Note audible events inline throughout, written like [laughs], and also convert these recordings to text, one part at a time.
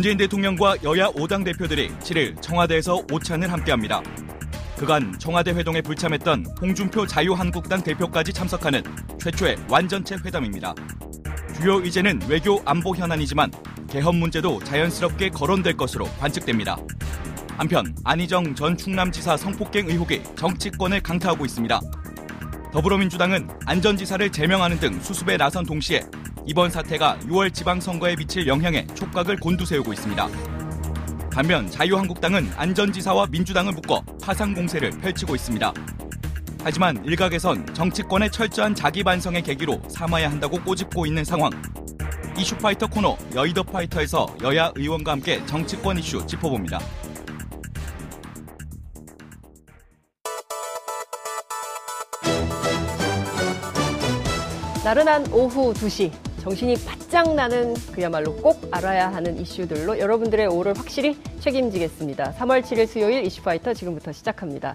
문재인 대통령과 여야 5당 대표들이 7일 청와대에서 오찬을 함께합니다. 그간 청와대 회동에 불참했던 홍준표 자유한국당 대표까지 참석하는 최초의 완전체 회담입니다. 주요 의제는 외교 안보 현안이지만 개헌 문제도 자연스럽게 거론될 것으로 관측됩니다. 한편 안희정 전 충남지사 성폭행 의혹이 정치권을 강타하고 있습니다. 더불어민주당은 안전지사를 제명하는 등 수습에 나선 동시에 이번 사태가 6월 지방선거에 미칠 영향에 촉각을 곤두세우고 있습니다. 반면 자유한국당은 안전지사와 민주당을 묶어 파상 공세를 펼치고 있습니다. 하지만 일각에선 정치권의 철저한 자기 반성의 계기로 삼아야 한다고 꼬집고 있는 상황. 이슈파이터 코너 여의도 파이터에서 여야 의원과 함께 정치권 이슈 짚어봅니다. 나른한 오후 2시 정신이 바짝 나는 그야말로 꼭 알아야 하는 이슈들로 여러분들의 오를 확실히 책임지겠습니다. 3월 7일 수요일 이슈파이터 지금부터 시작합니다.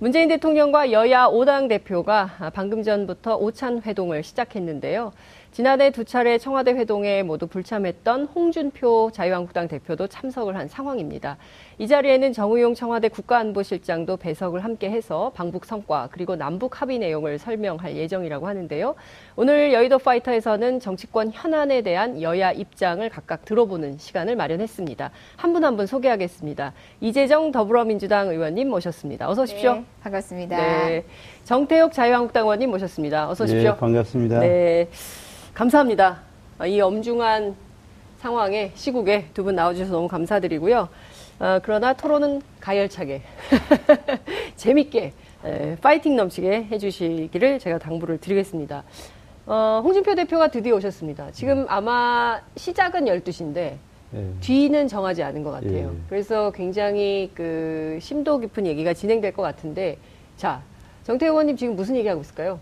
문재인 대통령과 여야 5당 대표가 방금 전부터 오찬 회동을 시작했는데요. 지난해 두 차례 청와대 회동에 모두 불참했던 홍준표 자유한국당 대표도 참석을 한 상황입니다. 이 자리에는 정우용 청와대 국가안보실장도 배석을 함께 해서 방북 성과 그리고 남북 합의 내용을 설명할 예정이라고 하는데요. 오늘 여의도 파이터에서는 정치권 현안에 대한 여야 입장을 각각 들어보는 시간을 마련했습니다. 한 분 한분 소개하겠습니다. 이재정 더불어민주당 의원님 모셨습니다. 어서 오십시오. 네, 반갑습니다. 네. 정태욱 자유한국당 의원님 모셨습니다. 어서 오십시오. 네, 반갑습니다. 네. 감사합니다. 이 엄중한 상황에 시국에 두 분 나와주셔서 너무 감사드리고요. 어, 그러나 토론은 가열차게 [laughs] 재밌게 에, 파이팅 넘치게 해주시기를 제가 당부를 드리겠습니다. 어, 홍준표 대표가 드디어 오셨습니다. 지금 아마 시작은 12시인데 예. 뒤는 정하지 않은 것 같아요. 예. 그래서 굉장히 그 심도 깊은 얘기가 진행될 것 같은데 자 정태호 의원님 지금 무슨 얘기하고 있을까요?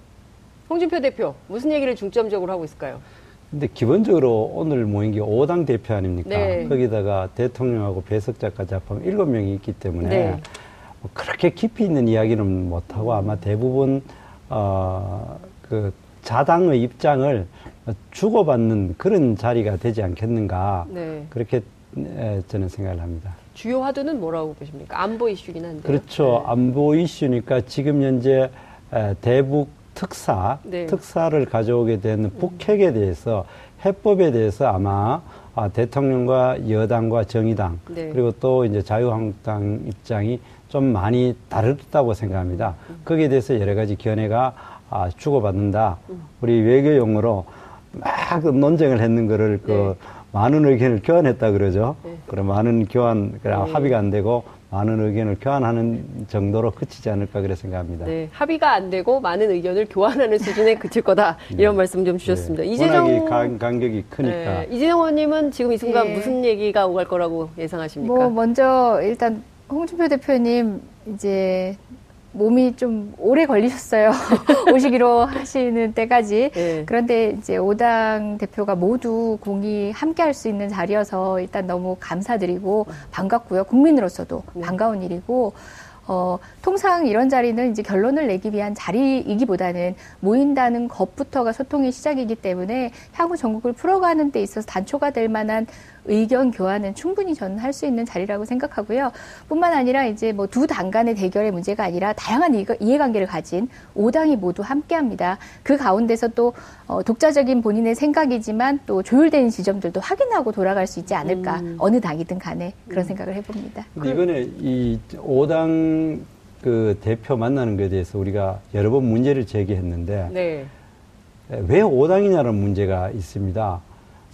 홍준표 대표 무슨 얘기를 중점적으로 하고 있을까요? 근데 기본적으로 오늘 모인 게 5당 대표 아닙니까? 네. 거기다가 대통령하고 배석자까지 합하면 7명이 있기 때문에 네. 뭐 그렇게 깊이 있는 이야기는 못하고 아마 대부분 어, 그 자당의 입장을 주고받는 그런 자리가 되지 않겠는가 네. 그렇게 에, 저는 생각을 합니다. 주요 화두는 뭐라고 보십니까? 안보 이슈긴 한데. 그렇죠. 안보 이슈니까 지금 현재 에, 대북 특사, 네. 특사를 가져오게 된 북핵에 대해서 해법에 대해서 아마 아, 대통령과 여당과 정의당 네. 그리고 또 이제 자유한국당 입장이 좀 많이 다르다고 생각합니다. 거기에 대해서 여러 가지 견해가 아, 주고받는다. 우리 외교 용어로 막 논쟁을 했는 거를 그 네. 많은 의견을 교환했다 그러죠. 네. 그럼 많은 교환, 그래 네. 합의가 안 되고 많은 의견을 교환하는 정도로 그치지 않을까 그래 생각합니다. 네, 합의가 안 되고 많은 의견을 교환하는 수준에 그칠 거다 [laughs] 이런 말씀 좀 주셨습니다. 네. 이재정 워낙에 간, 간격이 크니까. 네, 이재정 의원님은 지금 이 순간 예. 무슨 얘기가 오갈 거라고 예상하십니까? 뭐 먼저 일단 홍준표 대표님 이제 몸이 좀 오래 걸리셨어요. [laughs] 오시기로 하시는 때까지. 네. 그런데 이제 오당 대표가 모두 공이 함께 할 수 있는 자리여서 일단 너무 감사드리고 반갑고요. 국민으로서도 네. 반가운 일이고 어, 통상 이런 자리는 이제 결론을 내기 위한 자리이기보다는 모인다는 것부터가 소통의 시작이기 때문에 향후 전국을 풀어가는 데 있어서 단초가 될 만한 의견 교환은 충분히 저는 할 수 있는 자리라고 생각하고요. 뿐만 아니라 이제 뭐 두 당 간의 대결의 문제가 아니라 다양한 이해- 이해관계를 가진 오당이 모두 함께 합니다. 그 가운데서 또 어, 독자적인 본인의 생각이지만 또 조율된 지점들도 확인하고 돌아갈 수 있지 않을까. 음. 어느 당이든 간에 그런 생각을 해봅니다. 이번에 이 5당 그 대표 만나는 것에 대해서 우리가 여러 번 문제를 제기했는데 네. 왜 5당이냐는 문제가 있습니다.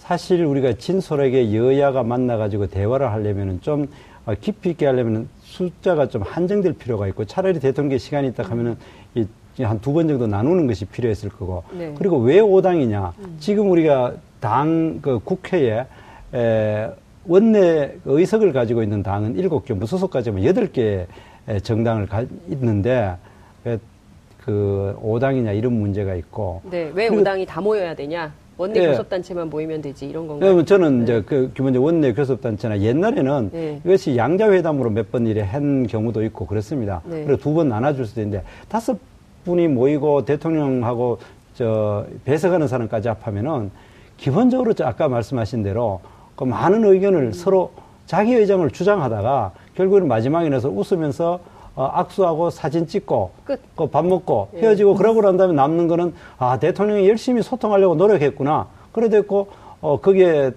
사실 우리가 진솔하게 여야가 만나가지고 대화를 하려면은 좀 어, 깊이 있게 하려면은 숫자가 좀 한정될 필요가 있고 차라리 대통령 시간이 있다 하면은 한두 번 정도 나누는 것이 필요했을 거고 네. 그리고 왜 5당이냐 지금 우리가 당 그 국회에 에, 원내 의석을 가지고 있는 당은 7개 무소속까지 하면 8개 정당을 가, 있는데 왜그 5당이냐 이런 문제가 있고 네. 왜 그리고- 오당이 다 모여야 되냐? 원내 예. 교섭단체만 모이면 되지 이런 건가요? 왜냐면 저는 이제 그 기본적으로 원내 교섭단체나 옛날에는 네. 이것이 양자회담으로 몇 번 일에 한 경우도 있고 그렇습니다. 네. 그리고 두 번 나눠줄 수도 있는데 다섯 분이 모이고 대통령하고 저 배석하는 사람까지 합하면은 기본적으로 저 아까 말씀하신 대로 그 많은 의견을 서로 자기 의장을 주장하다가 결국에는 마지막에 나서 웃으면서 어, 악수하고 사진 찍고 끝. 그밥 먹고 헤어지고 그러고 난 다음에 남는 거는 아 대통령이 열심히 소통하려고 노력했구나 그래 됐고 어 거기에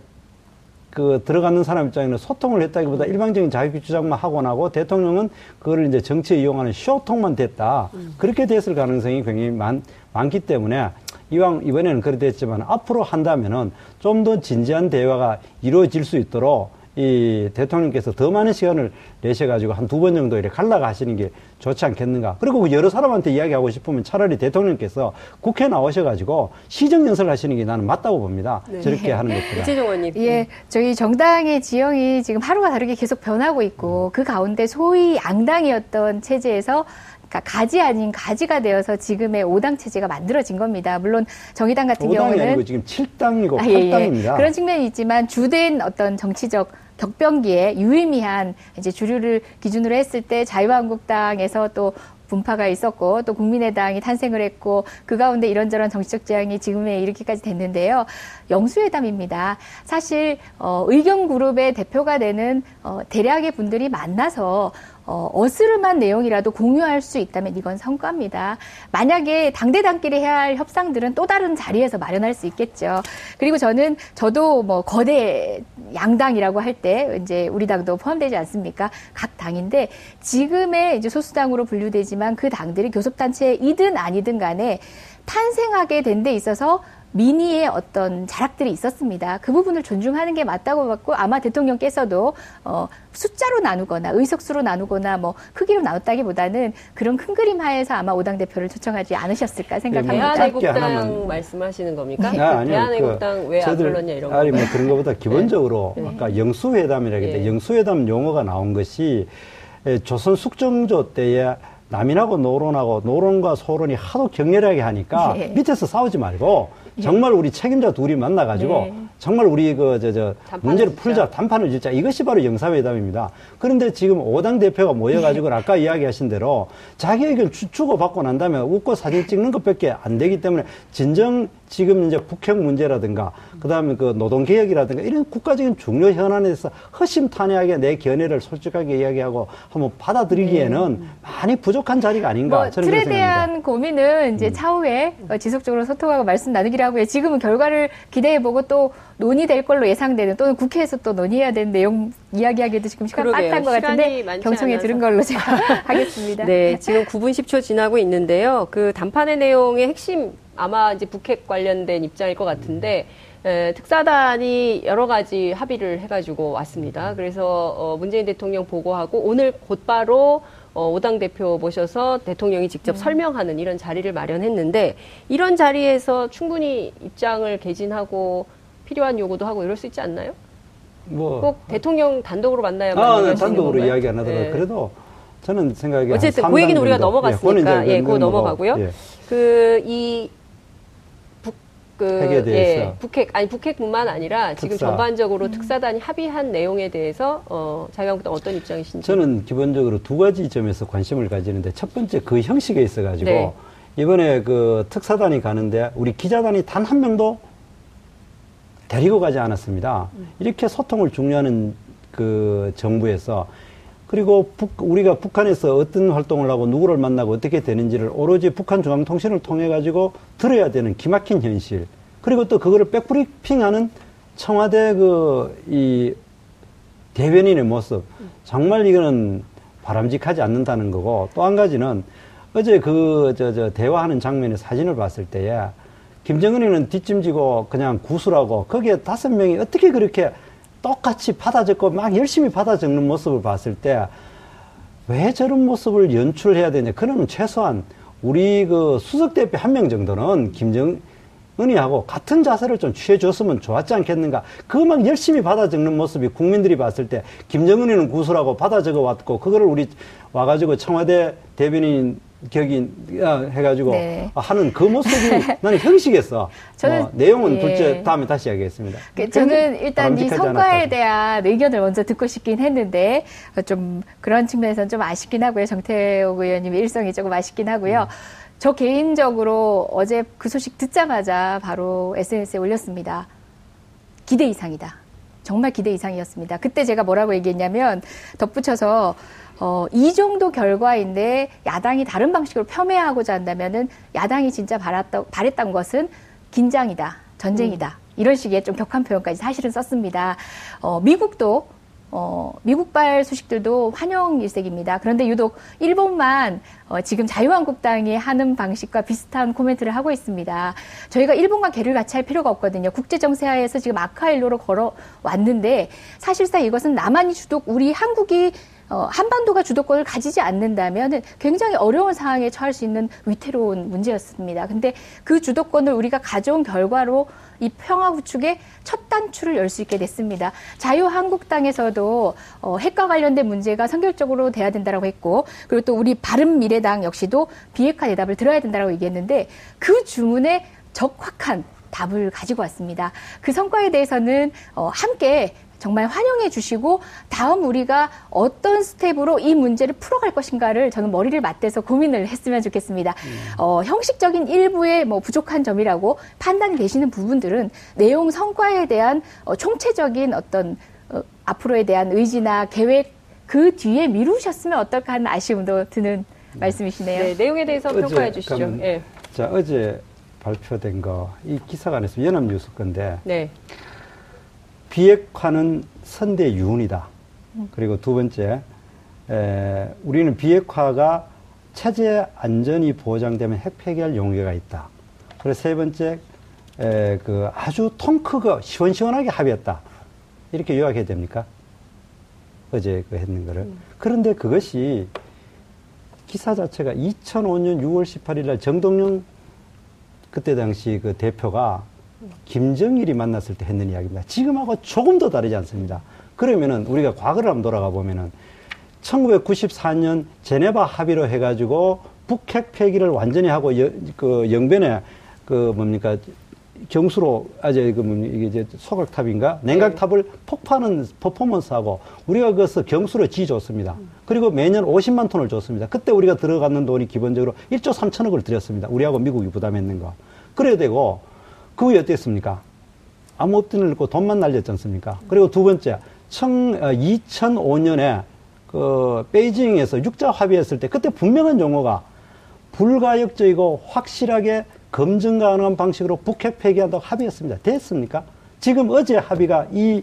그 들어가는 사람 입장에는 소통을 했다기보다 일방적인 자기 주장만 하고 나고 대통령은 그거를 이제 정치에 이용하는 쇼통만 됐다. 그렇게 됐을 가능성이 굉장히 많, 많기 때문에 이왕 이번에는 그래 됐지만 앞으로 한다면은 좀 더 진지한 대화가 이루어질 수 있도록 이 대통령께서 더 많은 시간을 내셔가지고 한 두 번 정도 이렇게 갈라가 하시는 게 좋지 않겠는가. 그리고 그 여러 사람한테 이야기하고 싶으면 차라리 대통령께서 국회 나오셔가지고 시정연설 하시는 게 나는 맞다고 봅니다. 저렇게 하는 것보다. 이재종 의원님. 예, 저희 정당의 지형이 지금 하루가 다르게 계속 변하고 있고 그 가운데 소위 양당이었던 체제에서 그러니까 가지 아닌 가지가 되어서 지금의 오당 체제가 만들어진 겁니다. 물론 정의당 같은 5당이 경우는 아니고 지금 7당이고 아, 예, 예. 8당입니다. 그런 측면이 있지만 주된 어떤 정치적 격변기에 유의미한 이제 주류를 기준으로 했을 때 자유한국당에서 또 분파가 있었고 또 국민의당이 탄생을 했고 그 가운데 이런저런 정치적 지향이 지금에 이렇게까지 됐는데요. 영수회담입니다. 사실 어, 의견 그룹의 대표가 되는 어, 대략의 분들이 만나서 어, 어스름한 내용이라도 공유할 수 있다면 이건 성과입니다. 만약에 당대당끼리 해야 할 협상들은 또 다른 자리에서 마련할 수 있겠죠. 그리고 저는 저도 뭐 거대 양당이라고 할 때 이제 우리 당도 포함되지 않습니까? 각 당인데 지금의 이제 소수당으로 분류되지만 그 당들이 교섭단체이든 아니든 간에 탄생하게 된 데 있어서 민의의 어떤 자락들이 있었습니다. 그 부분을 존중하는 게 맞다고 봤고 아마 대통령께서도 어, 숫자로 나누거나 의석수로 나누거나 뭐 크기로 나눴다기보다는 그런 큰 그림 하에서 아마 오당 대표를 초청하지 않으셨을까 생각합니다. 짧게 대한애국당 하나만. 말씀하시는 겁니까? 아, 아니요. 대한애국당 왜안 저들- 불렀냐 이런 거. 아니 뭐 그런 것보다 기본적으로 네. 아까 영수회담이라고 했는데 예. 영수회담 용어가 나온 것이 에, 조선 숙정조 때에 남인하고 노론하고 노론과 소론이 하도 격렬하게 하니까 예. 밑에서 싸우지 말고 정말 우리 책임자 둘이 만나가지고 네. 정말 우리 그저 문제를. 풀자 단판을 짓자 이것이 바로 영사회담입니다. 그런데 지금 오당 대표가 모여가지고 네. 아까 이야기하신 대로 자기 의견 주, 주고 받고 난 다음에 웃고 사진 찍는 것밖에 안 되기 때문에 진정 지금 이제 북핵 문제라든가 그다음에 그 노동 개혁이라든가 이런 국가적인 중요 현안에 대해서 허심탄회하게 내 견해를 솔직하게 이야기하고 한번 받아들이기에는 많이 부족한 자리가 아닌가 네. 뭐 저는 틀에. 대한 고민은 음. 이제 차후에 어, 지속적으로 소통하고 말씀 나누기로 하고요. 지금은 결과를 기대해 보고 또 논의될 걸로 예상되는 또는 국회에서 또 논의해야 되는 내용 이야기하기도 지금 시간. 빠듯한 것 같은데 경청해 않아서. 들은 걸로 제가 [laughs] 하겠습니다. 네, 지금 9분 10초 지나고 있는데요. 그 단판의 내용의 핵심 아마 이제 북핵 관련된 입장일 것 같은데 에, 특사단이 여러 가지 합의를 해가지고 왔습니다. 그래서 어, 문재인 대통령 보고하고 오늘 곧바로 어, 오당 대표 모셔서 대통령이 직접 설명하는 이런 자리를 마련했는데 이런 자리에서 충분히 입장을 개진하고 필요한 요구도 하고 이럴 수 있지 않나요? 뭐 꼭 대통령 단독으로 만나야만 아, 네, 단독으로 건가요? 이야기 안 하더라도 네. 그래도 저는 생각에 어쨌든 한그 얘기는 우리가 정도. 넘어갔으니까 예, 예, 이제 넘어가고요. 예. 그이 북, 그. 예, 북핵 아니 북핵뿐만 아니라 지금 특사. 전반적으로 특사단이 합의한 내용에 대해서 어, 자유한국당 어떤 입장이신지 저는 기본적으로 두 가지 점에서 관심을 가지는데 첫 번째 그 형식에 있어 가지고 네. 이번에 그 특사단이 가는데 우리 기자단이 단 한 명도 데리고 가지 않았습니다. 이렇게 소통을 중요하는 그 정부에서 그리고 북, 우리가 북한에서 어떤 활동을 하고 누구를 만나고 어떻게 되는지를 오로지 북한 중앙통신을 통해 가지고 들어야 되는 기막힌 현실. 그리고 또 그거를 백브리핑하는 청와대 그 이 대변인의 모습. 정말 이거는 바람직하지 않는다는 거고 또 한 가지는 어제 그 저 저 대화하는 장면의 사진을 봤을 때에 김정은이는 뒷짐지고 그냥 구술하고 거기에 다섯 명이 어떻게 그렇게 똑같이 받아 적고 막 열심히 받아 적는 모습을 봤을 때 왜 저런 모습을 연출해야 되냐. 그러면 최소한 우리 그 수석 대표 한 명 정도는 김정 은이하고 같은 자세를 좀 취해줬으면 좋았지 않겠는가. 그거 막 열심히 받아 적는 모습이 국민들이 봤을 때 김정은이는 구술하고 받아 적어 왔고 그거를 우리 와가지고 청와대 대변인 격인 아, 해가지고 네. 하는 그 모습이 [laughs] 나는 형식에서 저는- 뭐 내용은 예. 둘째 다음에 다시 이야기하겠습니다. 그 저는 일단 이 성과에. 대한 의견을 먼저 듣고 싶긴 했는데 어, 좀 그런 측면에서는 좀 아쉽긴 하고요. 정태욱 의원님의 일성이 조금 아쉽긴 하고요. 저 개인적으로 어제 그 소식 듣자마자 바로 SNS에 올렸습니다. 기대 이상이다. 정말 기대 이상이었습니다. 그때 제가 뭐라고 얘기했냐면 덧붙여서 어, 이 정도 결과인데 야당이 다른 방식으로 폄훼하고자 한다면은 야당이 진짜 바랐다, 바랬던 것은 긴장이다, 전쟁이다. 이런 식의 좀 격한 표현까지 사실은 썼습니다. 어, 미국도 어, 미국발 소식들도 환영 일색입니다. 그런데 유독 일본만 어, 지금 자유한국당이 하는 방식과 비슷한 코멘트를 하고 있습니다. 저희가 일본과 개를 같이 할 필요가 없거든요. 국제정세 하에서 지금 아카일로로 걸어왔는데 사실상 이것은 남한이 주독, 우리 한국이 어, 한반도가 주도권을 가지지 않는다면 굉장히 어려운 상황에 처할 수 있는 위태로운 문제였습니다. 근데 그 주도권을 우리가 가져온 결과로 이 평화 구축의 첫 단추를 열 수 있게 됐습니다. 자유한국당에서도 어, 핵과 관련된 문제가 선결적으로 돼야 된다고 했고 그리고 또 우리 바른미래당 역시도 비핵화 대답을 들어야 된다고 얘기했는데 그 주문에 적확한 답을 가지고 왔습니다. 그 성과에 대해서는 어, 함께 정말 환영해 주시고 다음 우리가 어떤 스텝으로 이 문제를 풀어갈 것인가를 저는 머리를 맞대서 고민을 했으면 좋겠습니다. 어, 형식적인 일부의 뭐 부족한 점이라고 판단이 되시는 부분들은 내용 성과에 대한 어, 총체적인 어떤 어, 앞으로에 대한 의지나 계획 그 뒤에 미루셨으면 어떨까 하는 아쉬움도 드는 말씀이시네요. 네, 내용에 대해서 어제 평가해 주시죠. 그러면 예. 자, 어제 발표된 거, 이 기사가 안에서 연합뉴스 건데, 네. 비핵화는 선대 유운이다. 그리고 두 번째, 에, 우리는 비핵화가 체제 안전이 보장되면 핵 폐기할 용의가 있다. 그리고 세 번째, 에, 그 아주 통 크고 시원시원하게 합의했다. 이렇게 요약해야 됩니까? 어제 그 했는 거를. 그런데 그것이 기사 자체가 2005년 6월 18일 날 정동영 그때 당시 그 대표가 김정일이 만났을 때 했는 이야기입니다. 지금하고 조금 더 다르지 않습니다. 그러면은 우리가 과거를 한번 돌아가 보면은 1994년 제네바 합의로 해가지고 북핵 폐기를 완전히 하고 여, 그 영변에 그 뭡니까 경수로 아제 그 뭡니까 이게 이제 소각탑인가 냉각탑을 폭파하는 퍼포먼스하고 우리가 그것을 경수로 지 줬습니다. 그리고 매년 50만 톤을 줬습니다. 그때 우리가 들어갔는 돈이 기본적으로 1조 3천억을 들였습니다. 우리하고 미국이 부담했는 거. 그래야 되고 그 후에 어땠습니까? 아무 일 없고 돈만 날렸지 않습니까? 그리고 두 번째, 청, 어, 2005년에 그 베이징에서 육자 합의했을 때 그때 분명한 용어가 불가역적이고 확실하게 검증 가능한 방식으로 북핵 폐기한다고 합의했습니다. 됐습니까? 지금 어제 합의가 이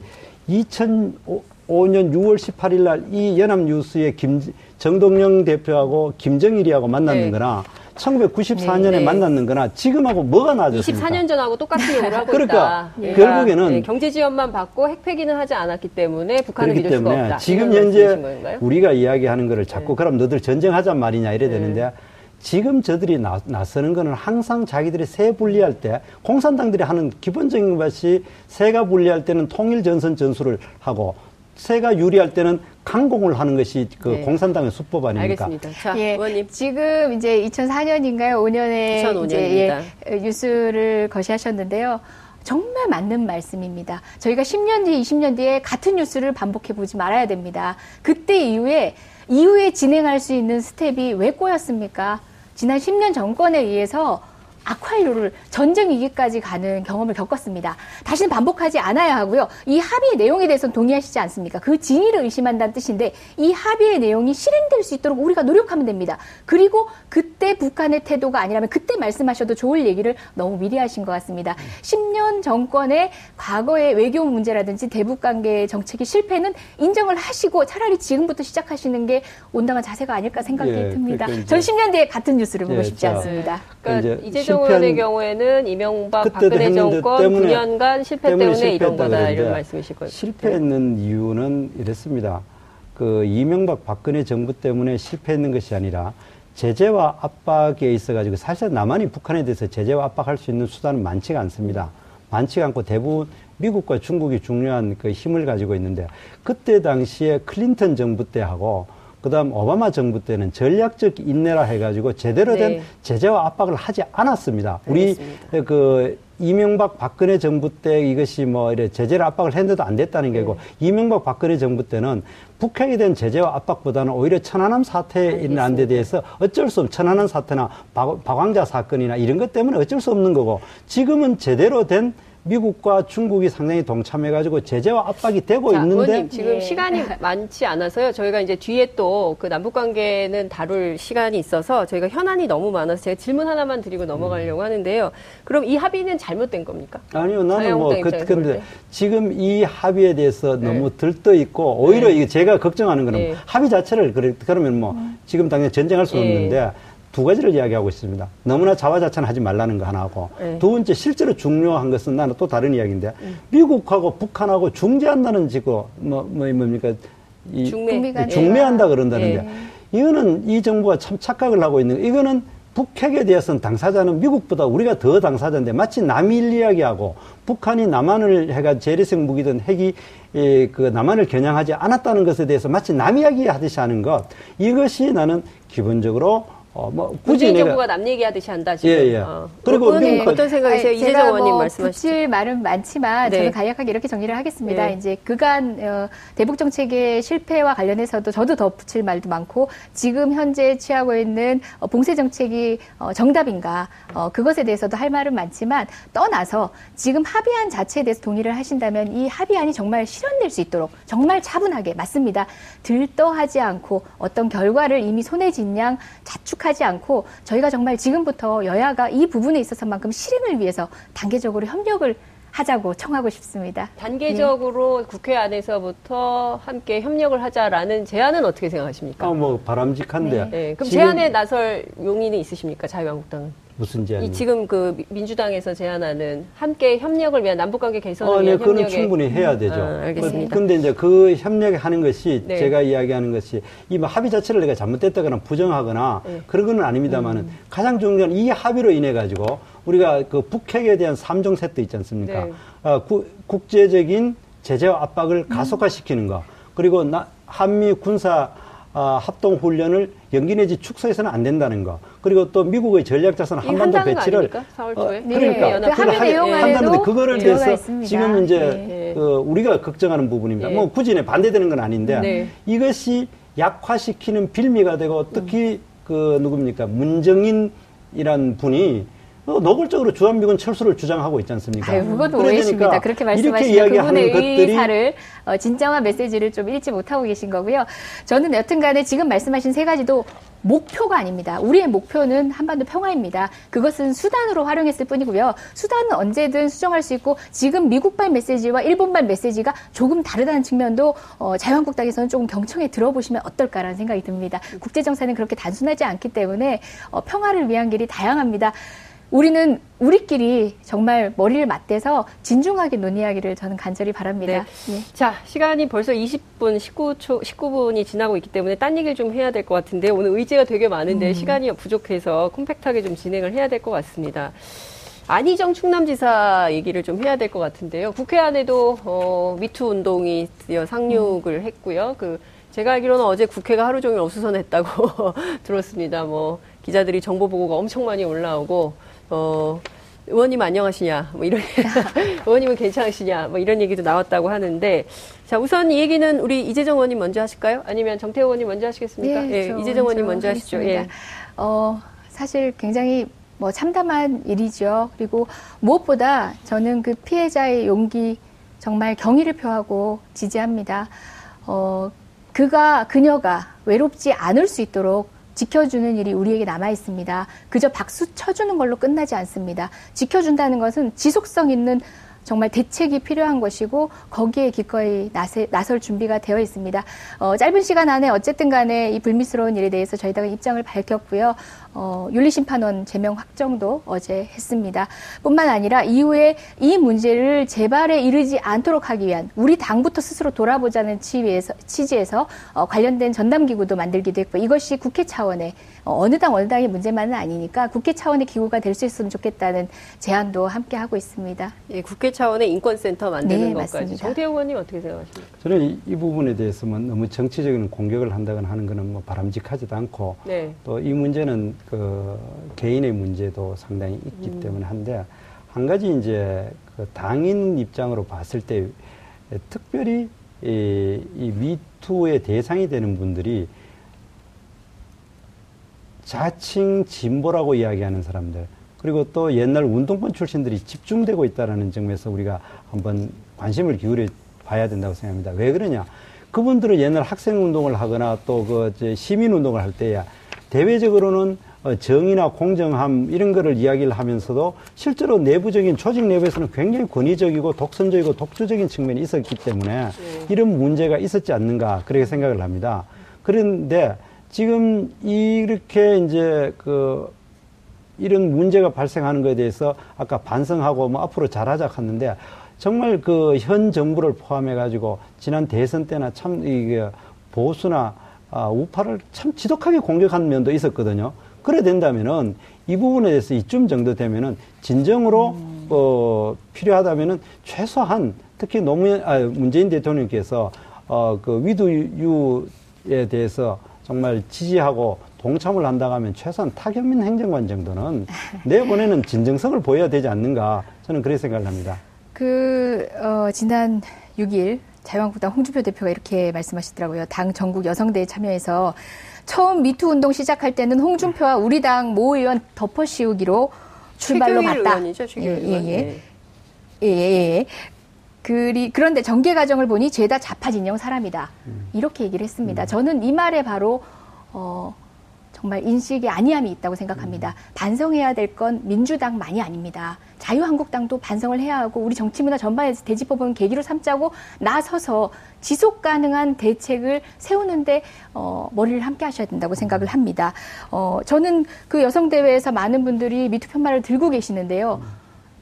2005년 6월 18일 날 이 연합뉴스의 김, 정동영 대표하고 김정일이하고 만났는 네. 거나 1994년에 네, 네. 만났는 거나 지금하고 뭐가 나아졌습니까? 24년 전하고 똑같은 요구를 하고 그러니까 있다. 결국에는 네, 경제 지원만 받고 핵 폐기는 하지 않았기 때문에 북한을 믿을 때문에 없다. 지금 현재? 우리가 이야기하는 거를 자꾸 네. 그럼 너들 전쟁하잔 말이냐 이래 네. 되는데 지금 저들이 나, 나서는 거는 항상 자기들이 세 분리할 때 공산당들이 하는 기본적인 것이 세가 분리할 때는 통일 전선 전술을 하고 세가 유리할 때는 강공을 하는 것이 그 네. 공산당의 수법 아닙니까? 알겠습니다. 자, 예, 의원님. 지금 이제 2004년인가요? 5년에 2005 이제 년입니다. 예, 뉴스를 제시하셨는데요. 정말 맞는 말씀입니다. 저희가 10년 뒤, 20년 뒤에 같은 뉴스를 반복해 보지 말아야 됩니다. 그때 이후에 이후에 진행할 수 있는 스텝이 왜 꼬였습니까? 지난 10년 정권에 의해서 악화일로를 전쟁 위기까지 가는 경험을 겪었습니다. 다시는 반복하지 않아야 하고요. 이 합의의 내용에 대해서는 동의하시지 않습니까? 그 진위를 의심한다는 뜻인데 이 합의의 내용이 실행될 수 있도록 우리가 노력하면 됩니다. 그리고 그때 북한의 태도가 아니라면 그때 말씀하셔도 좋을 얘기를 너무 미리 하신 것 같습니다. 10년 정권의 과거의 외교 문제라든지 대북 관계 정책의 실패는 인정을 하시고 차라리 지금부터 시작하시는 게 온당한 자세가 아닐까 생각이 예, 듭니다. 그러니까 이제- 전 10년 뒤에 같은 뉴스를 보고 예, 싶지 자, 않습니다. 그러니까 이제 이재정 실패 한- 의원의 경우에는 이명박 박근혜 정권 때문에- 9년간 실패 때문에 때문에 이런 거다 이런 그러는데 말씀이실 거예요. 실패했는 이유는 이랬습니다. 그 이명박 박근혜 정부 때문에 실패했는 것이 아니라 제재와 압박에 있어 가지고 사실 남한이 북한에 대해서 제재와 압박할 수 있는 수단은 많지가 않습니다. 많지가 않고 대부분 미국과 중국이 중요한 그 힘을 가지고 있는데 그때 당시에 클린턴 정부 때하고 그다음 오바마 정부 때는 전략적 인내라 해가지고 제대로 된 네. 제재와 압박을 하지 않았습니다. 우리 알겠습니다. 그 이명박 박근혜 정부 때 이것이 뭐 이래 제재를 압박을 했는데도 안 됐다는 네. 게고 이명박 박근혜 정부 때는 북핵에 대한 제재와 압박보다는 오히려 천안함 사태에 있는 안에 대해서 어쩔 수 없는 천안함 사태나 박, 박왕자 사건이나 이런 것 때문에 어쩔 수 없는 거고 지금은 제대로 된 미국과 중국이 상당히 동참해가지고 제재와 압박이 되고 자, 있는데 의원님 지금 예. 시간이 [laughs] 많지 않아서요. 저희가 이제 뒤에 또 그 남북 관계는 다룰 시간이 있어서 저희가 현안이 너무 많아서 제가 질문 하나만 드리고 음. 넘어가려고 하는데요. 그럼 이 합의는 잘못된 겁니까? 아니요, 나는 뭐, 그, 근데 때. 지금 이 합의에 대해서 네. 너무 들떠 있고, 오히려 네. 이게 제가 걱정하는 거는 네. 합의 자체를, 그래, 그러면 뭐, 지금 당장 전쟁할 수 예. 없는데, 두 가지를 이야기하고 있습니다. 너무나 자화자찬 하지 말라는 거 하나고, 네. 두 번째, 실제로 중요한 것은 나는 또 다른 이야기인데, 음. 미국하고 북한하고 중재한다는 지고, 뭐, 뭐, 뭡니까, 이, 중매. 예. 중매한다 그런다는데 예. 이거는 이 정부가 참 착각을 하고 있는 거. 이거는 북핵에 대해서는 당사자는 미국보다 우리가 더 당사자인데 마치 남일 이야기하고 북한이 남한을 해가 재래식 무기든 핵이 예, 그 남한을 겨냥하지 않았다는 것에 대해서 마치 남 이야기 하듯이 하는 것 이것이 나는 기본적으로 어, 뭐 굳이 내가 정부가 남 얘기하듯이 한다 지금. 예, 예. 어. 그리고 의원님 미국- 어떤 생각이세요? 아니, 이재정 의원님 뭐 말씀하시죠. 붙일 말은 많지만 네. 저는 간략하게 이렇게 정리를 하겠습니다. 네. 이제 그간 어, 대북 정책의 실패와 관련해서도 저도 더 붙일 말도 많고 지금 현재 취하고 있는 어, 봉쇄 정책이 어, 정답인가 어, 그것에 대해서도 할 말은 많지만 떠나서 지금 합의안 자체에 대해서 동의를 하신다면 이 합의안이 정말 실현될 수 있도록 정말 차분하게 맞습니다. 들떠하지 않고 어떤 결과를 이미 손에 쥔 양 자축하 지 않고 저희가 정말 지금부터 여야가 이 부분에 있어서만큼 실행을 위해서 단계적으로 협력을 하자고 청하고 싶습니다. 단계적으로 국회 안에서부터 함께 협력을 하자라는 제안은 어떻게 생각하십니까? 아, 뭐 바람직한데 네, 그럼 지금 제안에 나설 용의는 있으십니까? 자유한국당은? 무슨 제안? 이 지금 그 미- 민주당에서 제안하는 함께 협력을 위한 남북관계 개선을 아, 네, 위한 그거는 협력에 충분히 해야 되죠. 아, 알겠습니다. 근데 이제 그 협력하는 것이 네. 제가 이야기하는 것이 이 뭐 합의 자체를 내가 잘못됐다거나 부정하거나 네. 음. 그런 건 아닙니다만은 가장 중요한 이 합의로 인해 가지고 우리가 그 북핵에 대한 삼종 세트 있지 않습니까? 네. 어, 구- 국제적인 제재와 압박을 가속화시키는 거 그리고 나- 한미 군사 아, 합동 훈련을 연기 내지 축소해서는 안 된다는 거. 그리고 또 미국의 전략 자산 한반도 배치를 아닙니까? 4월 초에? 네, 그러니까 연합 그 한다는데 그거를 대해서 있습니다. 지금 이제 네. 그 우리가 걱정하는 부분입니다. 예. 뭐 굳이 내 반대되는 건 아닌데 네. 이것이 약화시키는 빌미가 되고 특히 그 누굽니까 문정인이란 분이 어, 노골적으로 주한미군 철수를 주장하고 있지 않습니까? 아유, 그것도 그러니까 오해십니다. 그렇게 말씀하시면 그분의 의사를 어, 진정한 메시지를 좀 읽지 못하고 계신 거고요. 저는 여튼간에 지금 말씀하신 세 가지도 목표가 아닙니다. 우리의 목표는 한반도 평화입니다. 그것은 수단으로 활용했을 뿐이고요. 수단은 언제든 수정할 수 있고 지금 미국발 메시지와 일본발 메시지가 조금 다르다는 측면도 어, 자유한국당에서는 조금 경청에 들어보시면 어떨까라는 생각이 듭니다. 국제정세는 그렇게 단순하지 않기 때문에 어, 평화를 위한 길이 다양합니다. 우리는 우리끼리 정말 머리를 맞대서 진중하게 논의하기를 저는 간절히 바랍니다. 예. 자, 시간이 벌써 20분, 19초, 19분이 지나고 있기 때문에 딴 얘기를 좀 해야 될 것 같은데 오늘 의제가 되게 많은데 시간이 부족해서 콤팩트하게 좀 진행을 해야 될 것 같습니다. 안희정 충남지사 얘기를 좀 해야 될 것 같은데요. 국회 안에도 어, 미투 운동이 드디어 상륙을 했고요. 그 제가 알기로는 어제 국회가 하루 종일 어수선했다고 [laughs] 들었습니다. 뭐 기자들이 정보 보고가 엄청 많이 올라오고 어 의원님 안녕하시냐 뭐 이런 [laughs] 의원님은 괜찮으시냐 뭐 이런 얘기도 나왔다고 하는데 자 우선 이 얘기는 우리 이재정 의원님 먼저 하실까요? 아니면 정태호 의원님 먼저 하시겠습니까? 예, 저 이재정 의원님 먼저 하시죠. 예. 어, 사실 굉장히 뭐 참담한 일이죠. 그리고 무엇보다 저는 그 피해자의 용기 정말 경의를 표하고 지지합니다. 어, 그가 그녀가 외롭지 않을 수 있도록 지켜주는 일이 우리에게 남아 있습니다. 그저 박수 쳐주는 걸로 끝나지 않습니다. 지켜준다는 것은 지속성 있는 정말 대책이 필요한 것이고 거기에 기꺼이 나세, 나설 준비가 되어 있습니다. 어, 짧은 시간 안에 어쨌든 간에 이 불미스러운 일에 대해서 저희가 입장을 밝혔고요. 어, 윤리심판원 제명 확정도 어제 했습니다. 뿐만 아니라 이후에 이 문제를 재발에 이르지 않도록 하기 위한 우리 당부터 스스로 돌아보자는 취지에서, 취지에서 어, 관련된 전담기구도 만들기도 했고 이것이 국회 차원의 어, 어느 당 어느 당의 문제만은 아니니까 국회 차원의 기구가 될 수 있으면 좋겠다는 제안도 함께 하고 있습니다. 예, 국회 차원의 인권센터 만드는 네, 것까지. 맞습니다. 정태호 의원님 어떻게 생각하십니까? 저는 이, 이 부분에 대해서만 너무 정치적인 공격을 한다거나 하는 거는 뭐 바람직하지도 않고 네. 또이 문제는 그 개인의 문제도 상당히 있기 음. 때문에 한데 한 가지 이제 그 당인 입장으로 봤을 때 특별히 이, 이 미투의 대상이 되는 분들이 자칭 진보라고 이야기하는 사람들 그리고 또 옛날 운동권 출신들이 집중되고 있다라는 점에서 우리가 한번 관심을 기울여 봐야 된다고 생각합니다. 왜 그러냐? 그분들은 옛날 학생 운동을 하거나 또그 시민 운동을 할 때야 대외적으로는 어, 정의나 공정함 이런 거를 이야기를 하면서도 실제로 내부적인 조직 내부에서는 굉장히 권위적이고 독선적이고 독주적인 측면이 있었기 때문에 이런 문제가 있었지 않는가 그렇게 생각을 합니다. 그런데 지금 이렇게 이제 그 이런 문제가 발생하는 것에 대해서 아까 반성하고 뭐 앞으로 잘하자 했는데 정말 그 현 정부를 포함해 가지고 지난 대선 때나 참 이게 보수나 아, 우파를 참 지독하게 공격한 면도 있었거든요. 그래 된다면은 이 부분에 대해서 이쯤 정도 되면은 진정으로 음. 어 필요하다면은 최소한 특히 노무현 아 문재인 대통령께서 어 그 위두유에 대해서 정말 지지하고 동참을 한다고 하면 최소한 타결민 행정관 정도는 [laughs] 내보내는 진정성을 보여야 되지 않는가 저는 그렇게 생각을 합니다. 그 어, 지난 6일 자유한국당 홍준표 대표가 이렇게 말씀하시더라고요. 당 전국 여성대회 참여해서 처음 미투 운동 시작할 때는 홍준표와 우리 당 모 의원 덮어씌우기로 출발로 갔다. 의원이죠, 예. 예, 예. 네. 예, 예, 예. 그리, 그런데 전개 과정을 보니 죄다 좌파 진영 사람이다. 이렇게 얘기를 했습니다. 저는 이 말에 바로, 어, 정말 인식의 아니함이 있다고 생각합니다. 반성해야 될 건 민주당만이 아닙니다. 자유한국당도 반성을 해야 하고 우리 정치 문화 전반에서 되짚어보는 계기로 삼자고 나서서 지속 가능한 대책을 세우는데 어, 머리를 함께 하셔야 된다고 생각을 합니다. 어, 저는 그 여성대회에서 많은 분들이 미투 편말을 들고 계시는데요.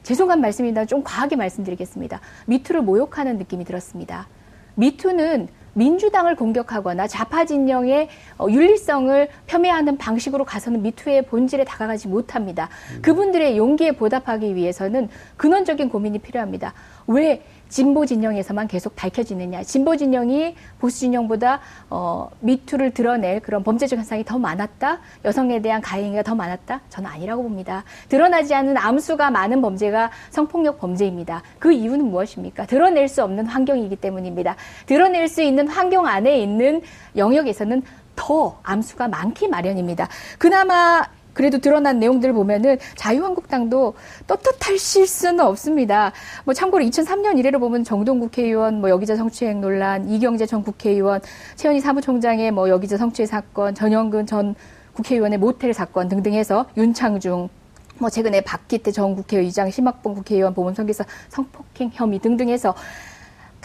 죄송한 말씀입니다. 좀 과하게 말씀드리겠습니다. 미투를 모욕하는 느낌이 들었습니다. 미투는 민주당을 공격하거나 좌파 진영의 어, 윤리성을 폄훼하는 방식으로 가서는 미투의 본질에 다가가지 못합니다. 그분들의 용기에 보답하기 위해서는 근원적인 고민이 필요합니다. 왜 진보 진영에서만 계속 밝혀지느냐? 진보 진영이 보수 진영보다 어, 미투를 드러낼 그런 범죄적 현상이 더 많았다? 여성에 대한 가해행위가 더 많았다? 저는 아니라고 봅니다. 드러나지 않은 암수가 많은 범죄가 성폭력 범죄입니다. 그 이유는 무엇입니까? 드러낼 수 없는 환경이기 때문입니다. 드러낼 수 있는 환경 안에 있는 영역에서는 더 암수가 많기 마련입니다. 그나마 그래도 드러난 내용들을 보면은 자유한국당도 떳떳할 실수는 없습니다. 뭐 참고로 2003년 이래로 보면 정동 국회의원 뭐 여기자 성추행 논란, 이경재 전 국회의원, 최현희 사무총장의 뭐 여기자 성추행 사건, 전영근 전 국회의원의 모텔 사건 등등 해서 윤창중 뭐 최근에 박기태 전 국회의장, 심학봉 국회의원 보문성기사 성폭행 혐의 등등 해서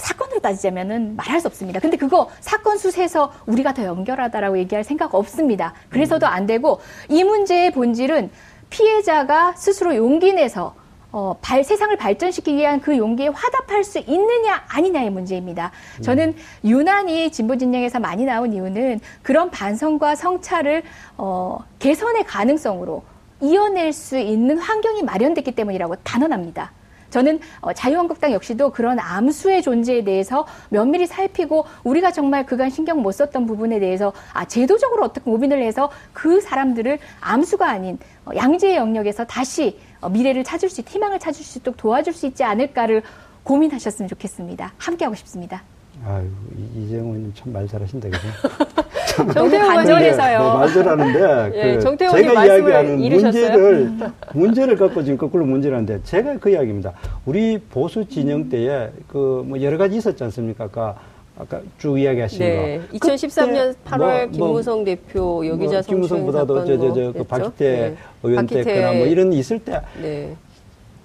사건으로 따지자면은 말할 수 없습니다. 근데 그거 사건 수세에서 우리가 더 연결하다라고 얘기할 생각 없습니다. 그래서도 안 되고 이 문제의 본질은 피해자가 스스로 용기 내서 어, 발, 세상을 발전시키기 위한 그 용기에 화답할 수 있느냐 아니냐의 문제입니다. 저는 유난히 진보 진영에서 많이 나온 이유는 그런 반성과 성찰을 어, 개선의 가능성으로 이어낼 수 있는 환경이 마련됐기 때문이라고 단언합니다. 저는 어, 자유한국당 역시도 그런 암수의 존재에 대해서 면밀히 살피고 우리가 정말 그간 신경 못 썼던 부분에 대해서 아 제도적으로 어떻게 모빈을 해서 그 사람들을 암수가 아닌 어, 양지의 영역에서 다시 어, 미래를 찾을 수, 있- 희망을 찾을 수 있도록 도와줄 수 있지 않을까를 고민하셨으면 좋겠습니다. 함께하고 싶습니다. 아유 이- 이재용님 참 말 잘하신다 그죠? [laughs] 정태훈 의원 반전해서요. 네, 말 잘하는데 예, 그 정태훈님 제가 이야기하는? 문제를 문제를 갖고 지금 거꾸로 문제를 하는데 제가 그 이야기입니다. 우리 보수 진영 때에 그 뭐 여러 가지 있었지 않습니까? 아까 아까 쭉 이야기하신 네. 거. 2013년 그때 8월 뭐- 뭐 김무성 대표 여기자 뭐 김무성보다도 사건 저저뭐저 그? 박기태 네. 의원 때거나 뭐 이런 있을 때 네.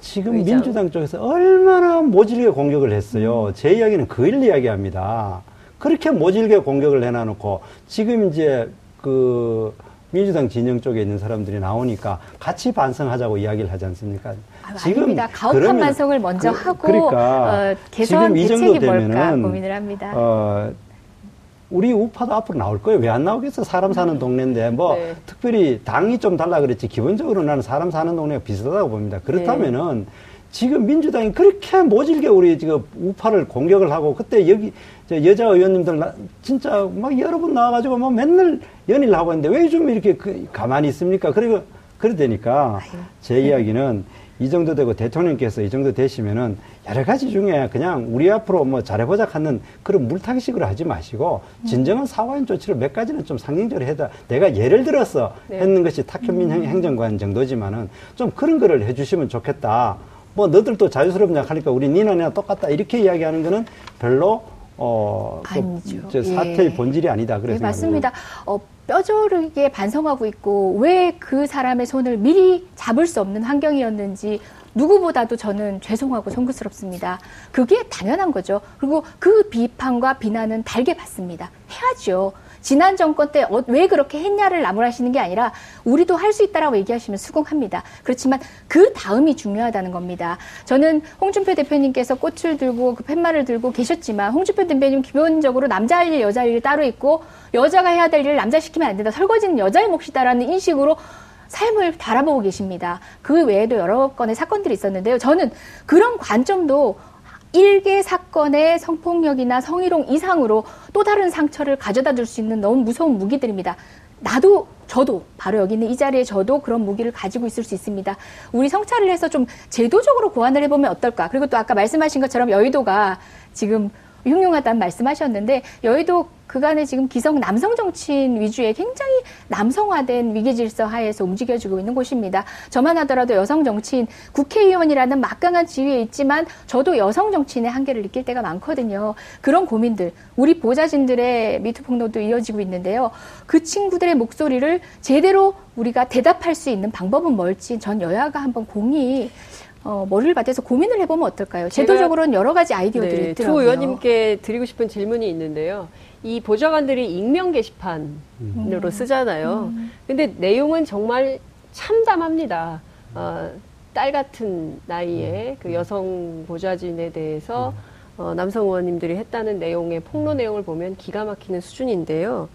지금 의장. 민주당 쪽에서 얼마나 모질게 공격을 했어요. 제 이야기는 그 일 이야기합니다. 그렇게 모질게 공격을 해놔놓고 지금 이제 그 민주당 진영 쪽에 있는 사람들이 나오니까 같이 반성하자고 이야기를 하지 않습니까? 아, 아닙니다. 가혹한 그러면 반성을 먼저 그- 하고 그러니까 어, 개선 지금 이 정도 되면은 고민을 합니다. 어, 우리 우파도 앞으로 나올 거예요. 왜 안 나오겠어? 사람 사는 동네인데 뭐 네. 특별히 당이 좀 달라 그랬지 기본적으로 나는 사람 사는 동네가 비슷하다고 봅니다. 그렇다면은 지금 민주당이 그렇게 모질게 우리 지금 우파를 공격을 하고 그때 여기 저 여자 의원님들 나- 진짜 막 여러 분 나와가지고 막 맨날 연일 하고 있는데 왜 좀 이렇게 그 가만히 있습니까? 그리고 그러다니까 제 이야기는 이 정도 되고 대통령께서 이 정도 되시면은 여러 가지 중에 그냥 우리 앞으로 뭐 잘해보자 하는 그런 물타기식으로 하지 마시고 진정한 사과인 조치를 몇 가지는 좀 상징적으로 해다 내가 예를 들어서 네. 했는 것이 탁현민 행- 행정관 정도지만은 좀 그런 거를 해주시면 좋겠다. 뭐 너들도 자유스럽냐 하니까 우리 니나 내나 똑같다 이렇게 이야기하는 거는 별로 어, 그 아니죠. 저 사태의 예. 본질이 아니다. 그래서 네, 맞습니다. 어, 뼈저리게 반성하고 있고 왜 그 사람의 손을 미리 잡을 수 없는 환경이었는지 누구보다도 저는 죄송하고 송구스럽습니다. 그게 당연한 거죠. 그리고 그 비판과 비난은 달게 받습니다. 해야죠. 지난 정권 때 왜 그렇게 했냐를 나무라시는 게 아니라 우리도 할 수 있다라고 얘기하시면 수긍합니다. 그렇지만 그 다음이 중요하다는 겁니다. 저는 홍준표 대표님께서 꽃을 들고 그 팻말을 들고 계셨지만 홍준표 대표님 기본적으로 남자 할 일, 여자 할 일이 따로 있고 여자가 해야 될 일을 남자 시키면 안 된다. 설거지는 여자의 몫이다라는 인식으로 삶을 바라보고 계십니다. 그 외에도 여러 건의 사건들이 있었는데요. 저는 그런 관점도 일개 사건의 성폭력이나 성희롱 이상으로 또 다른 상처를 가져다 줄 수 있는 너무 무서운 무기들입니다. 나도 저도 바로 여기 있는 이 자리에 저도 그런 무기를 가지고 있을 수 있습니다. 우리 성찰을 해서 좀 제도적으로 고안을 해보면 어떨까? 그리고 또 아까 말씀하신 것처럼 여의도가 지금 흉흉하다는 말씀하셨는데 여의도 그간에 지금 기성 남성 정치인 위주의 굉장히 남성화된 위기 질서 하에서 움직여지고 있는 곳입니다. 저만 하더라도 여성 정치인 국회의원이라는 막강한 지위에 있지만 저도 여성 정치인의 한계를 느낄 때가 많거든요. 그런 고민들 우리 보좌진들의 미투 폭로도 이어지고 있는데요. 그 친구들의 목소리를 제대로 우리가 대답할 수 있는 방법은 뭘지 전 여야가 한번 공히 어, 머리를 받아서 고민을 해보면 어떨까요? 제도적으로는 여러 가지 아이디어들이 네, 두 있더라고요. 의원님께 드리고 싶은 질문이 있는데요. 이 보좌관들이 익명 게시판으로 쓰잖아요. 근데 내용은 정말 참담합니다. 어, 딸 같은 나이에 그 여성 보좌진에 대해서 어, 남성 의원님들이 했다는 내용의 폭로 내용을 보면 기가 막히는 수준인데요.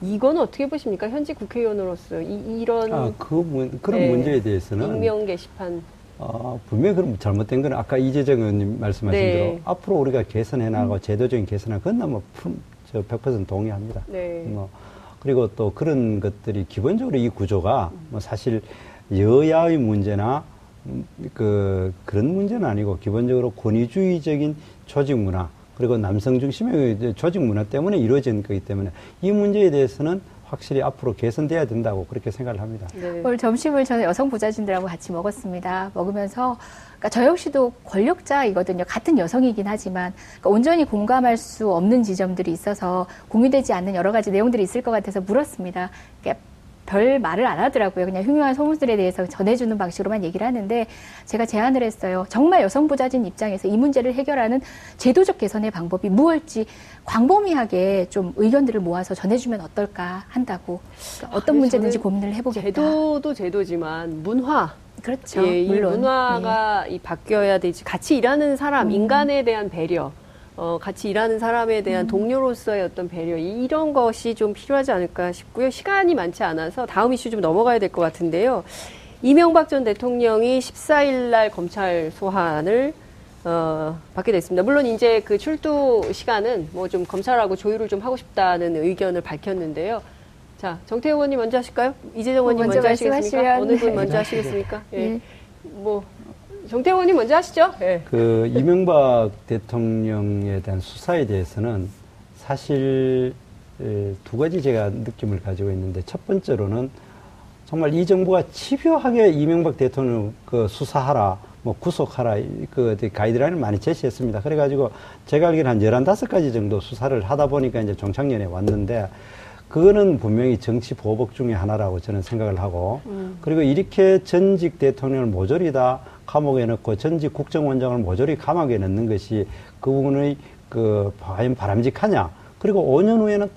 이건 어떻게 보십니까? 현직 국회의원으로서 이, 런 아, 그 문, 그런 네. 문제에 대해서는 익명 게시판 어, 분명히 그럼 잘못된 건 아까 이재정 의원님 말씀하신 네. 대로 앞으로 우리가 개선해 나가고 제도적인 개선하 그건 너무 품, 저 100% 동의합니다. 네. 뭐 그리고 또 그런 것들이 기본적으로 이 구조가 뭐 사실 여야의 문제나 음, 그 그런 문제는 아니고 기본적으로 권위주의적인 조직 문화 그리고 남성 중심의 조직 문화 때문에 이루어진 거기 때문에 이 문제에 대해서는 확실히 앞으로 개선돼야 된다고 그렇게 생각을 합니다. 네. 오늘 점심을 저는 여성 보좌진들하고 같이 먹었습니다. 먹으면서 그러니까 저 역시도 권력자이거든요. 같은 여성이긴 하지만 그러니까 온전히 공감할 수 없는 지점들이 있어서 공유되지 않는 여러 가지 내용들이 있을 것 같아서 물었습니다. 그러니까 별 말을 안 하더라고요. 그냥 흉흉한 소문들에 대해서 전해주는 방식으로만 얘기를 하는데 제가 제안을 했어요. 정말 여성 보좌진 입장에서 이 문제를 해결하는 제도적 개선의 방법이 무엇일지 광범위하게 좀 의견들을 모아서 전해주면 어떨까 한다고 그러니까 어떤 아, 문제든지 고민을 해보겠다. 제도도 제도지만 문화 그렇죠. 예, 이 물론. 문화가 이 바뀌어야 되지. 같이 일하는 사람, 음. 인간에 대한 배려, 어, 같이 일하는 사람에 음. 대한 동료로서의 어떤 배려, 이런 것이 좀 필요하지 않을까 싶고요. 시간이 많지 않아서 다음 이슈 좀 넘어가야 될 것 같은데요. 이명박 전 대통령이 14일 날 검찰 소환을 어, 받게 됐습니다. 물론 이제 그 출두 시간은 뭐 좀 검찰하고 조율을 좀 하고 싶다는 의견을 밝혔는데요. 자, 정태호 의원님 먼저 하실까요? 이재정 의원님 먼저 먼저, 하시겠습니까? 어느 분 네. 먼저 하시겠습니까? 예. 예. 뭐 정태호 의원님 먼저 하시죠. 예. 그 이명박 대통령에 대한 수사에 대해서는 사실 에, 두 가지 제가 느낌을 가지고 있는데 첫 번째로는 정말 이 정부가 집요하게 이명박 대통령 그 수사하라 뭐 구속하라 이- 그 가이드라인을 많이 제시했습니다. 그래가지고 제가 알기로는 한 열한 다섯 가지 정도 수사를 하다 보니까 이제 종착년에 왔는데 그거는 분명히 정치 보복 중의 하나라고 저는 생각을 하고 그리고 이렇게 전직 대통령을 모조리 다 감옥에 넣고 전직 국정원장을 모조리 감옥에 넣는 것이 그 부분의 그 과연 바람직하냐 그리고 5년 후에는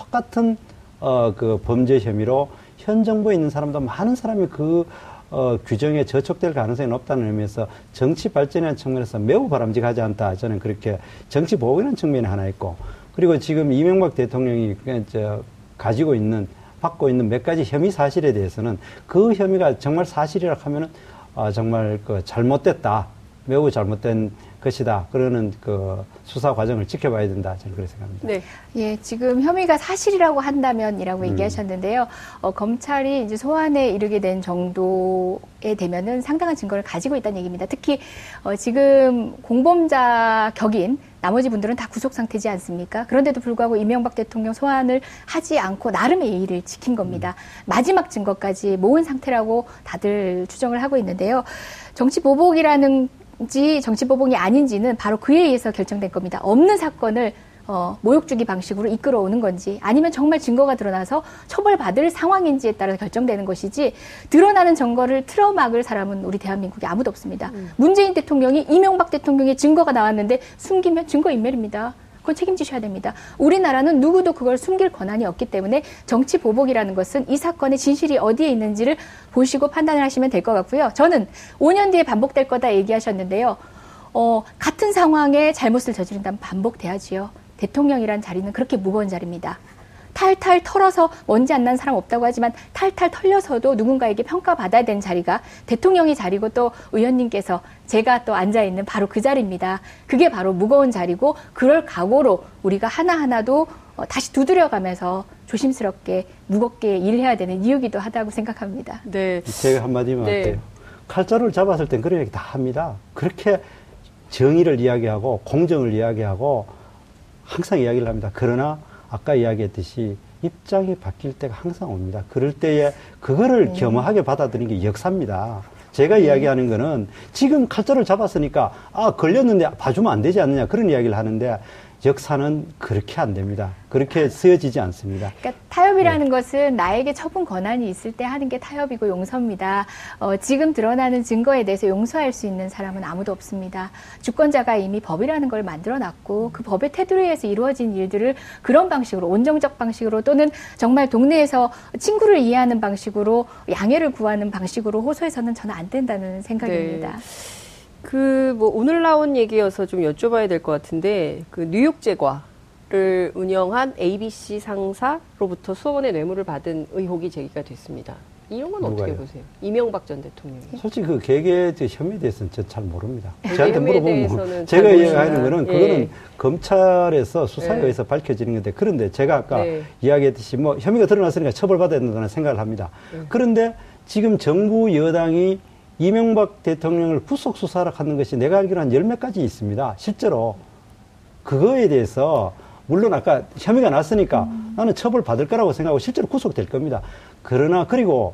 똑같은 어 그 범죄 혐의로 현 정부에 있는 사람도 많은 사람이 그 어, 규정에 저촉될 가능성이 높다는 의미에서 정치 발전이라는 측면에서 매우 바람직하지 않다. 저는 그렇게 정치 보복이라는 측면이 하나 있고 그리고 지금 이명박 대통령이 그, 저, 가지고 있는 받고 있는 몇 가지 혐의 사실에 대해서는 그 혐의가 정말 사실이라 하면은 아, 정말 그 잘못됐다. 매우 잘못된 것이다. 그러는 그 수사 과정을 지켜봐야 된다. 저는 그렇게 생각합니다. 네. 예, 지금 혐의가 사실이라고 한다면이라고 음. 얘기하셨는데요. 어, 검찰이 이제 소환에 이르게 된 정도에 되면은 상당한 증거를 가지고 있다는 얘기입니다. 특히 어, 지금 공범자 격인 나머지 분들은 다 구속 상태지 않습니까? 그런데도 불구하고 이명박 대통령 소환을 하지 않고 나름의 예의를 지킨 겁니다. 마지막 증거까지 모은 상태라고 다들 추정을 하고 있는데요. 정치 보복이라는지 정치 보복이 아닌지는 바로 그에 의해서 결정된 겁니다. 없는 사건을 어, 모욕주기 방식으로 이끌어오는 건지 아니면 정말 증거가 드러나서 처벌받을 상황인지에 따라 결정되는 것이지 드러나는 증거를 틀어막을 사람은 우리 대한민국에 아무도 없습니다. 문재인 대통령이 이명박 대통령의 증거가 나왔는데 숨기면 증거인멸입니다. 그건 책임지셔야 됩니다. 우리나라는 누구도 그걸 숨길 권한이 없기 때문에 정치 보복이라는 것은 이 사건의 진실이 어디에 있는지를 보시고 판단을 하시면 될 것 같고요. 저는 5년 뒤에 반복될 거다 얘기하셨는데요. 어, 같은 상황에 잘못을 저지른다면 반복돼야지요. 대통령이란 자리는 그렇게 무거운 자리입니다. 탈탈 털어서 먼지 안 난 사람 없다고 하지만 탈탈 털려서도 누군가에게 평가받아야 되는 자리가 대통령의 자리고 또 의원님께서 제가 또 앉아 있는 바로 그 자리입니다. 그게 바로 무거운 자리고 그럴 각오로 우리가 하나하나도 어, 다시 두드려가면서 조심스럽게 무겁게 일해야 되는 이유기도 하다고 생각합니다. 네. 제가 한마디만 네. 할게요. 칼자루를 잡았을 땐 그런 얘기 다 합니다. 그렇게 정의를 이야기하고 공정을 이야기하고 항상 이야기를 합니다. 그러나 아까 이야기했듯이 입장이 바뀔 때가 항상 옵니다. 그럴 때에 그거를 겸허하게 받아들이는 게 역사입니다. 제가 이야기하는 거는 지금 칼자루를 잡았으니까 아 걸렸는데 봐주면 안 되지 않느냐 그런 이야기를 하는데 역사는 그렇게 안 됩니다. 그렇게 쓰여지지 않습니다. 그러니까 타협이라는 것은 나에게 처분 권한이 있을 때 하는 게 타협이고 용서입니다. 어, 지금 드러나는 증거에 대해서 용서할 수 있는 사람은 아무도 없습니다. 주권자가 이미 법이라는 걸 만들어 놨고 그 법의 테두리에 의해서 이루어진 일들을 그런 방식으로 온정적 방식으로 또는 정말 동네에서 친구를 이해하는 방식으로 양해를 구하는 방식으로 호소해서는 저는 안 된다는 생각입니다. 그 뭐 오늘 나온 얘기여서 좀 여쭤봐야 될 것 같은데 그 뉴욕 제과를 운영한 ABC 상사로부터 수억 원의 뇌물을 받은 의혹이 제기가 됐습니다. 이런 건 어떻게 누가요? 보세요? 이명박 전 대통령이. 솔직히 그 개개 저 혐의에 대해서는 저 잘 모릅니다. 개개 저한테 물어보면 대해서는 제가 모르시나? 거는 예. 그거는 검찰에서 수사에 예. 의해서 밝혀지는 건데 그런데 제가 아까 네. 이야기했듯이 뭐 혐의가 드러났으니까 처벌받아야 된다는 생각을 합니다. 예. 그런데 지금 정부 여당이 이명박 대통령을 구속 수사를 하는 것이 내가 알기로 한 열 몇 가지 있습니다. 실제로 그거에 대해서 물론 아까 혐의가 났으니까 나는 처벌 받을 거라고 생각하고 실제로 구속될 겁니다. 그러나 그리고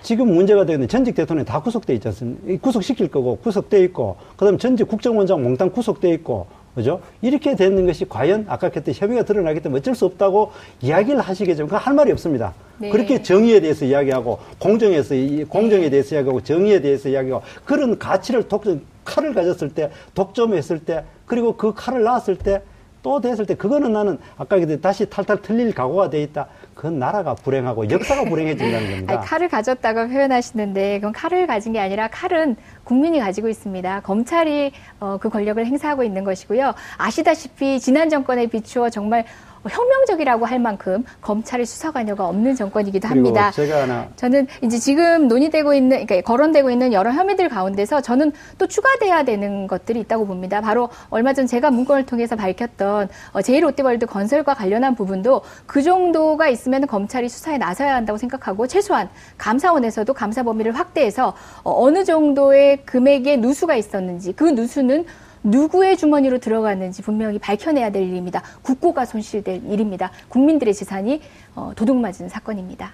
지금 문제가 되는 전직 대통령이 다 구속돼 있지 않습니까? 이 구속시킬 거고 구속돼 있고 그다음 전직 국정원장 몽땅 구속돼 있고 그죠? 이렇게 되는 것이 과연 아까 그때 혐의가 드러나기 때문에 어쩔 수 없다고 이야기를 하시겠지만 그건 할 말이 없습니다. 네. 그렇게 정의에 대해서 이야기하고 공정에서 이- 공정에 대해서 이야기하고 정의에 대해서 이야기하고 그런 가치를 독 칼을 가졌을 때 독점했을 때 그리고 그 칼을 놨을 때 또 됐을 때 그거는 나는 아까 얘기했듯이 다시 탈탈 틀릴 각오가 돼 있다. 그건 나라가 불행하고 역사가 불행해진다는 [laughs] 겁니다. 아니, 칼을 가졌다고 표현하시는데 그건 칼을 가진 게 아니라 칼은 국민이 가지고 있습니다. 검찰이 어, 그 권력을 행사하고 있는 것이고요. 아시다시피 지난 정권에 비추어 정말 혁명적이라고 할 만큼 검찰의 수사 관여가 없는 정권이기도 합니다. 제가 하나 저는 이제 지금 논의되고 있는, 그러니까 거론되고 있는 여러 혐의들 가운데서 저는 또 추가돼야 되는 것들이 있다고 봅니다. 바로 얼마 전 제가 문건을 통해서 밝혔던 어, 제1롯데월드 건설과 관련한 부분도 그 정도가 있으면 검찰이 수사에 나서야 한다고 생각하고 최소한 감사원에서도 감사 범위를 확대해서 어, 어느 정도의 금액의 누수가 있었는지 그 누수는 누구의 주머니로 들어갔는지 분명히 밝혀내야 될 일입니다. 국고가 손실될 일입니다. 국민들의 재산이 어, 도둑맞은 사건입니다.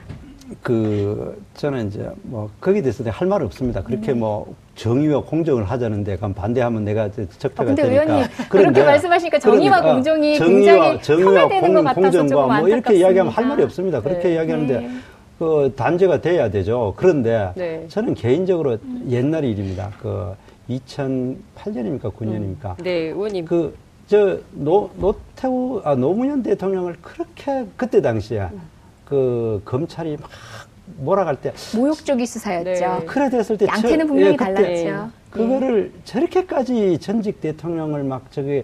그 저는 이제 뭐 거기에 대해서 할 말은 없습니다. 그렇게 음. 뭐 정의와 공정을 하자는데 그럼 반대하면 내가 이제 적폐가 아, 근데 되니까. 의원님, 그렇게 말씀하시니까 정의와 그러니까 공정이 정의와 굉장히 정의와 폄하되는 것 같아서 공정과 뭐 이렇게. 이야기하면 할 말이 없습니다. 그렇게 네. 이야기하는데 네. 그 단죄가 돼야 되죠. 그런데 네. 저는 개인적으로 옛날 일입니다. 그 2008년입니까 9년입니까? 네, 의원님. 그저 노태우 아 노무현 대통령을 그렇게 그때 당시에 그 검찰이 막 몰아갈 때 모욕적이 수사였죠. 네. 그래 됐을 때 양태는 저- 분명히 예, 달랐죠. 그거를 저렇게까지 전직 대통령을 막 저기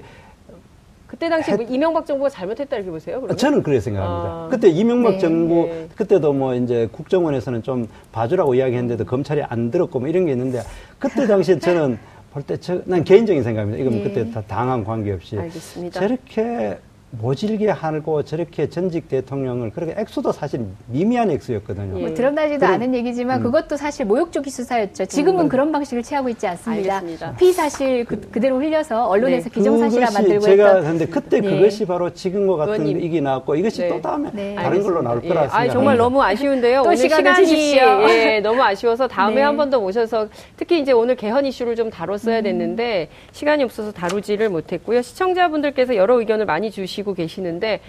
그때 당시 뭐 이명박 정부가 잘못했다 이렇게 보세요? 그러면? 저는 그렇게 생각합니다. 아. 그때 이명박 네. 정부 네. 그때도 뭐 이제 국정원에서는 좀 봐주라고 이야기했는데도 검찰이 안 들었고 뭐 이런 게 있는데 그때 당시에 [laughs] 저는 볼 때 난 개인적인 생각입니다. 이건 네. 그때 다 당한 관계없이 알겠습니다. 저렇게 모질게 하고 저렇게 전직 대통령을 그렇게 액수도 사실 미미한 액수였거든요. 예. 뭐 드러나지도 그럼- 않은 얘기지만 음. 그것도 사실 모욕적인 수사였죠. 지금은 음. 그런 방식을 취하고 있지 않습니다. 알겠습니다. 피사실 그, 그대로 흘려서 언론에서 네. 기정사실화 만들고 제가 했던 근데 그때 네. 그것이 바로 지금과 같은 의원님. 이게 나왔고 이것이 네. 또 다음에 네. 다른 걸로 나올 알겠습니다. 거라 예. 아, 생각합니다. 정말 너무 아쉬운데요. 또 오늘 시간이. [laughs] 예, 너무 아쉬워서 다음에 네. 한번 더 모셔서 특히 이제 오늘 개헌 이슈를 좀 다뤘어야 음. 됐는데 시간이 없어서 다루지를 못했고요. 시청자분들께서 여러 의견을 많이 주시고 계시는데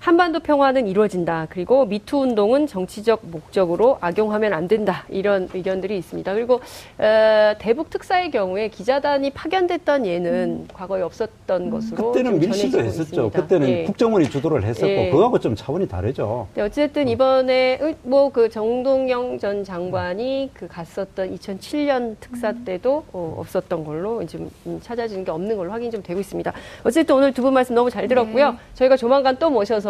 한반도 평화는 이루어진다. 그리고 미투 운동은 정치적 목적으로 악용하면 안 된다. 이런 의견들이 있습니다. 그리고 어, 대북 특사의 경우에 기자단이 파견됐던 예는 과거에 없었던 것으로 그때는 좀 밀실도 했었죠. 있습니다. 그때는 예. 국정원이 주도를 했었고 예. 그거하고 좀 차원이 다르죠. 네, 어쨌든 이번에 뭐 그 정동영 전 장관이 그 갔었던 2007년 특사 때도 어, 없었던 걸로 지금 음, 찾아지는 게 없는 걸로 확인이 좀 되고 있습니다. 어쨌든 오늘 두 분 말씀 너무 잘 들었고요. 저희가 조만간 또 모셔서